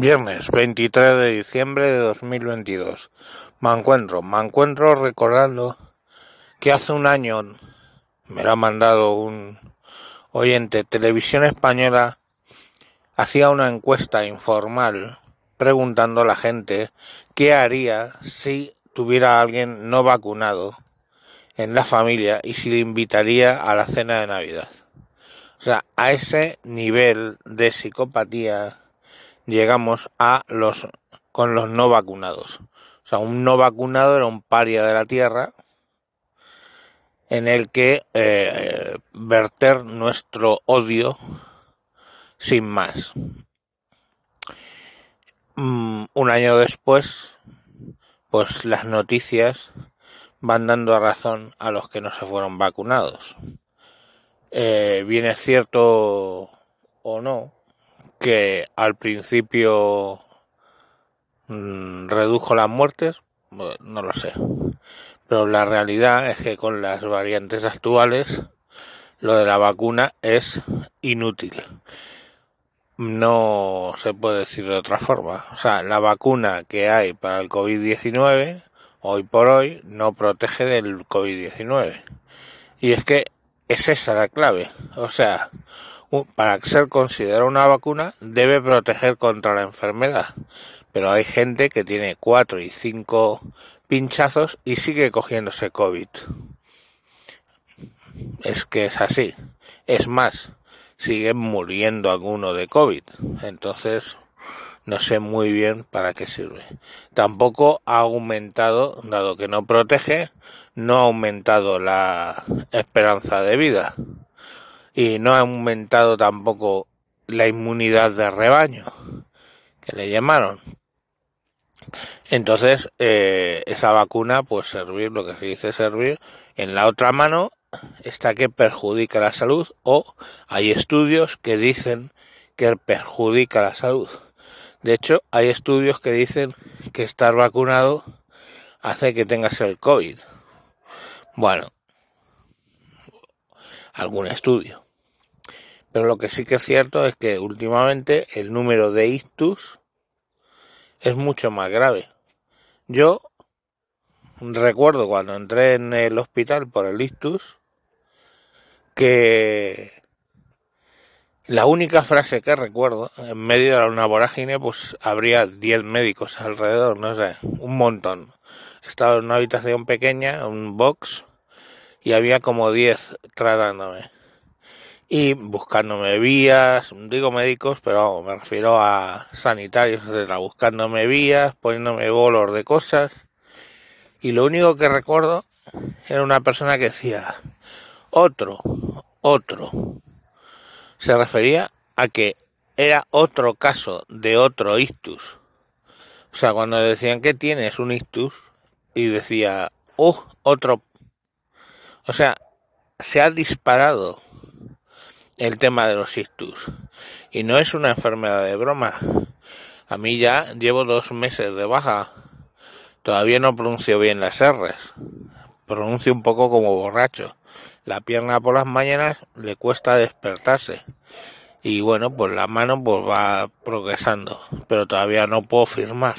Viernes 23 de diciembre de 2022. Me encuentro, me encuentro recordando que hace un año me lo ha mandado un oyente. Televisión Española hacía una encuesta informal preguntando a la gente qué haría si tuviera a alguien no vacunado en la familia y si le invitaría a la cena de Navidad. O sea, a ese nivel de psicopatía llegamos a los con los no vacunados. O sea, un no vacunado era un paria de la tierra en el que eh, verter nuestro odio sin más. Mm, un año después, pues las noticias van dando razón a los que no se fueron vacunados. Eh, bien es cierto o no que al principio mm, redujo las muertes, no lo sé. Pero la realidad es que con las variantes actuales lo de la vacuna es inútil. No se puede decir de otra forma. O sea, la vacuna que hay para el COVID-19 hoy por hoy no protege del COVID-19. Y es que es esa la clave. O sea, para ser considerada una vacuna debe proteger contra la enfermedad. Pero hay gente que tiene cuatro y cinco pinchazos y sigue cogiéndose COVID. Es que es así. Es más, siguen muriendo alguno de COVID. Entonces, no sé muy bien para qué sirve. Tampoco ha aumentado, dado que no protege, no ha aumentado la esperanza de vida y no ha aumentado tampoco la inmunidad de rebaño que le llamaron. Entonces, eh, esa vacuna, pues servir, lo que se dice servir, en la otra mano está que perjudica la salud o hay estudios que dicen que perjudica la salud. De hecho, hay estudios que dicen que estar vacunado hace que tengas el COVID. Bueno, algún estudio. Pero lo que sí que es cierto es que últimamente el número de ictus es mucho más grave. Yo recuerdo cuando entré en el hospital por el ictus que la única frase que recuerdo, en medio de una vorágine, pues habría 10 médicos alrededor, no sé, un montón. Estaba en una habitación pequeña, un box, y había como 10 tratándome y buscándome vías, digo médicos, pero me refiero a sanitarios, etc. Buscándome vías, poniéndome bolos de cosas. Y lo único que recuerdo era una persona que decía, otro, otro. Se refería a que era otro caso de otro ictus. O sea, cuando decían que tienes un ictus y decía, oh, otro. O sea, se ha disparado el tema de los ictus. Y no es una enfermedad de broma. A mí ya llevo dos meses de baja. Todavía no pronuncio bien las R's. Pronuncio un poco como borracho. La pierna por las mañanas le cuesta despertarse. Y bueno, pues la mano pues va progresando. Pero todavía no puedo firmar.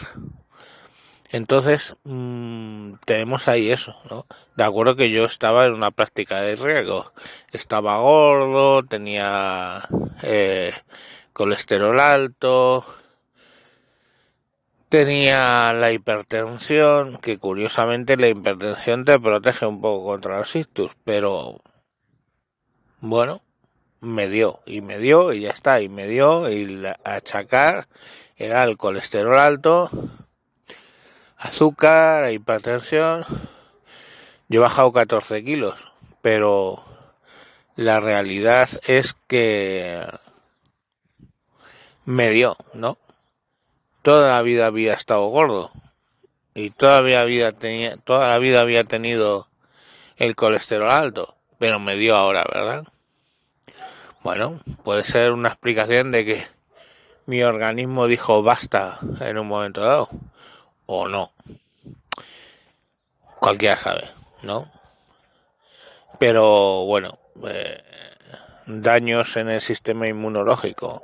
Entonces, mmm, tenemos ahí eso, ¿no? De acuerdo que yo estaba en una práctica de riesgo. Estaba gordo, tenía eh, colesterol alto, tenía la hipertensión, que curiosamente la hipertensión te protege un poco contra los ictus, pero bueno, me dio, y me dio, y ya está, y me dio, y achacar era el colesterol alto, azúcar, hipertensión. Yo he bajado 14 kilos, pero la realidad es que me dio, ¿no? Toda la vida había estado gordo y todavía había tenía, toda la vida había tenido el colesterol alto, pero me dio ahora, ¿verdad? Bueno, puede ser una explicación de que mi organismo dijo basta en un momento dado o no. Cualquiera sabe, ¿no? Pero bueno, eh, daños en el sistema inmunológico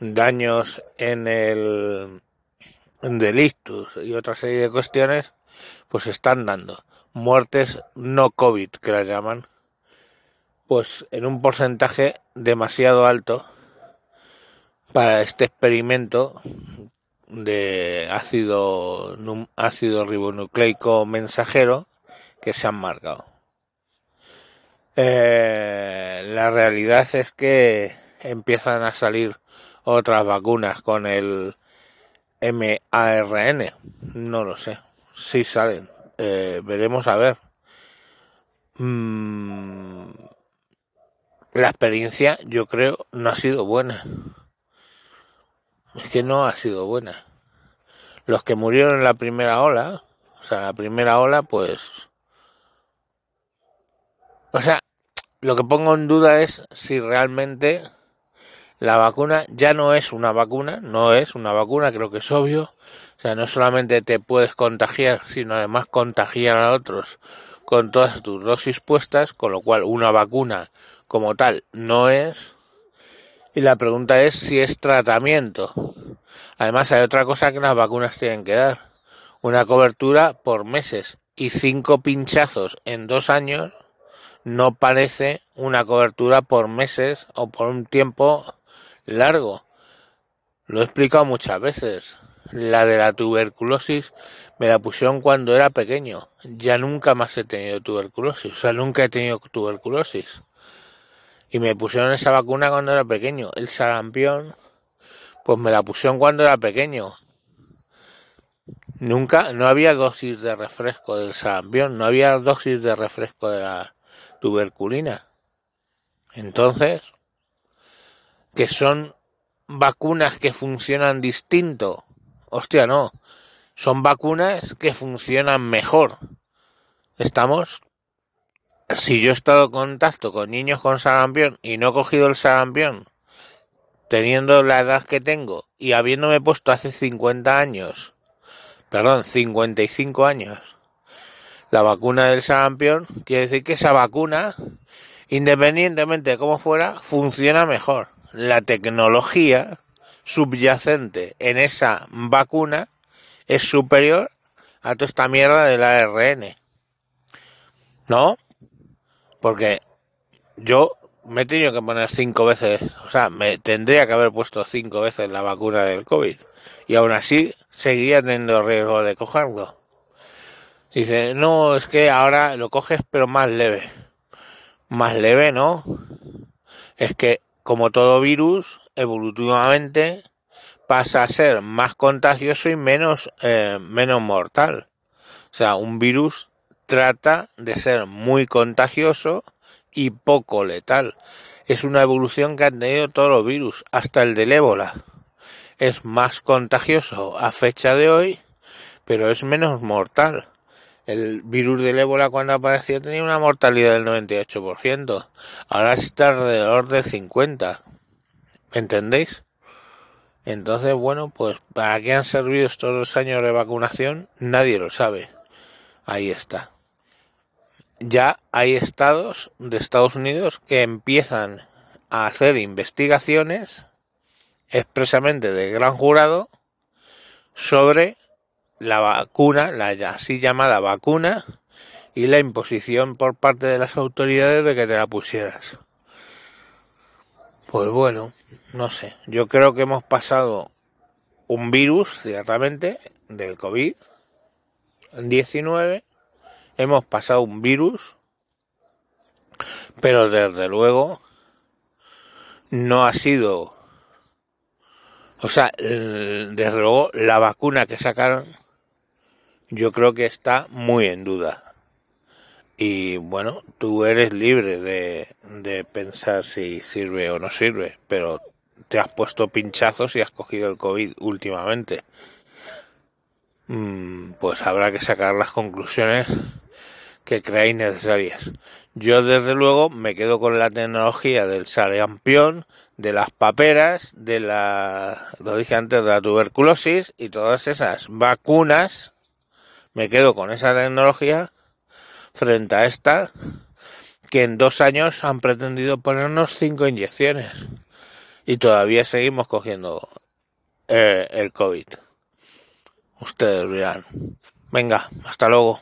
daños en el delictus y otra serie de cuestiones, pues están dando muertes no COVID, que las llaman, pues en un porcentaje demasiado alto para este experimento de ácido, ácido ribonucleico mensajero que se han marcado. Eh, la realidad es que empiezan a salir otras vacunas con el MARN. No lo sé. Si salen. Eh, veremos a ver. Mm, la experiencia, yo creo, no ha sido buena. Es que no ha sido buena. Los que murieron en la primera ola, o sea, la primera ola, pues... O sea, lo que pongo en duda es si realmente la vacuna ya no es una vacuna, no es una vacuna, creo que es obvio. O sea, no solamente te puedes contagiar, sino además contagiar a otros con todas tus dosis puestas, con lo cual una vacuna como tal no es. Y la pregunta es si es tratamiento. Además hay otra cosa que las vacunas tienen que dar. Una cobertura por meses y cinco pinchazos en dos años no parece una cobertura por meses o por un tiempo largo. Lo he explicado muchas veces. La de la tuberculosis me la pusieron cuando era pequeño. Ya nunca más he tenido tuberculosis. O sea, nunca he tenido tuberculosis. Y me pusieron esa vacuna cuando era pequeño. El sarampión, pues me la pusieron cuando era pequeño. Nunca, no había dosis de refresco del sarampión, no había dosis de refresco de la tuberculina. Entonces, que son vacunas que funcionan distinto. Hostia, no. Son vacunas que funcionan mejor. ¿Estamos? Si yo he estado en contacto con niños con sarampión y no he cogido el sarampión, teniendo la edad que tengo y habiéndome puesto hace 50 años, perdón, 55 años, la vacuna del sarampión, quiere decir que esa vacuna, independientemente de cómo fuera, funciona mejor la tecnología subyacente en esa vacuna es superior a toda esta mierda del ARN. ¿No? Porque yo me he tenido que poner cinco veces, o sea, me tendría que haber puesto cinco veces la vacuna del COVID. Y aún así seguiría teniendo riesgo de cogerlo. Dice, no, es que ahora lo coges pero más leve. Más leve, ¿no? Es que como todo virus, evolutivamente pasa a ser más contagioso y menos, eh, menos mortal. O sea, un virus trata de ser muy contagioso y poco letal. Es una evolución que han tenido todos los virus, hasta el del ébola. Es más contagioso a fecha de hoy, pero es menos mortal. El virus del ébola cuando apareció tenía una mortalidad del 98%. Ahora está alrededor del 50%. ¿Entendéis? Entonces, bueno, pues ¿para qué han servido estos dos años de vacunación? Nadie lo sabe. Ahí está. Ya hay estados de Estados Unidos que empiezan a hacer investigaciones expresamente de gran jurado sobre la vacuna, la así llamada vacuna, y la imposición por parte de las autoridades de que te la pusieras. Pues bueno, no sé, yo creo que hemos pasado un virus, ciertamente, del COVID-19, hemos pasado un virus, pero desde luego no ha sido, o sea, desde luego la vacuna que sacaron yo creo que está muy en duda. Y bueno, tú eres libre de, de pensar si sirve o no sirve, pero te has puesto pinchazos y has cogido el COVID últimamente. Mm, pues habrá que sacar las conclusiones que creáis necesarias. Yo desde luego me quedo con la tecnología del sarampión, de las paperas, de la, lo dije antes, de la tuberculosis y todas esas vacunas me quedo con esa tecnología frente a esta que en dos años han pretendido ponernos cinco inyecciones. y todavía seguimos cogiendo eh, el COVID. Ustedes verán. Venga, hasta luego.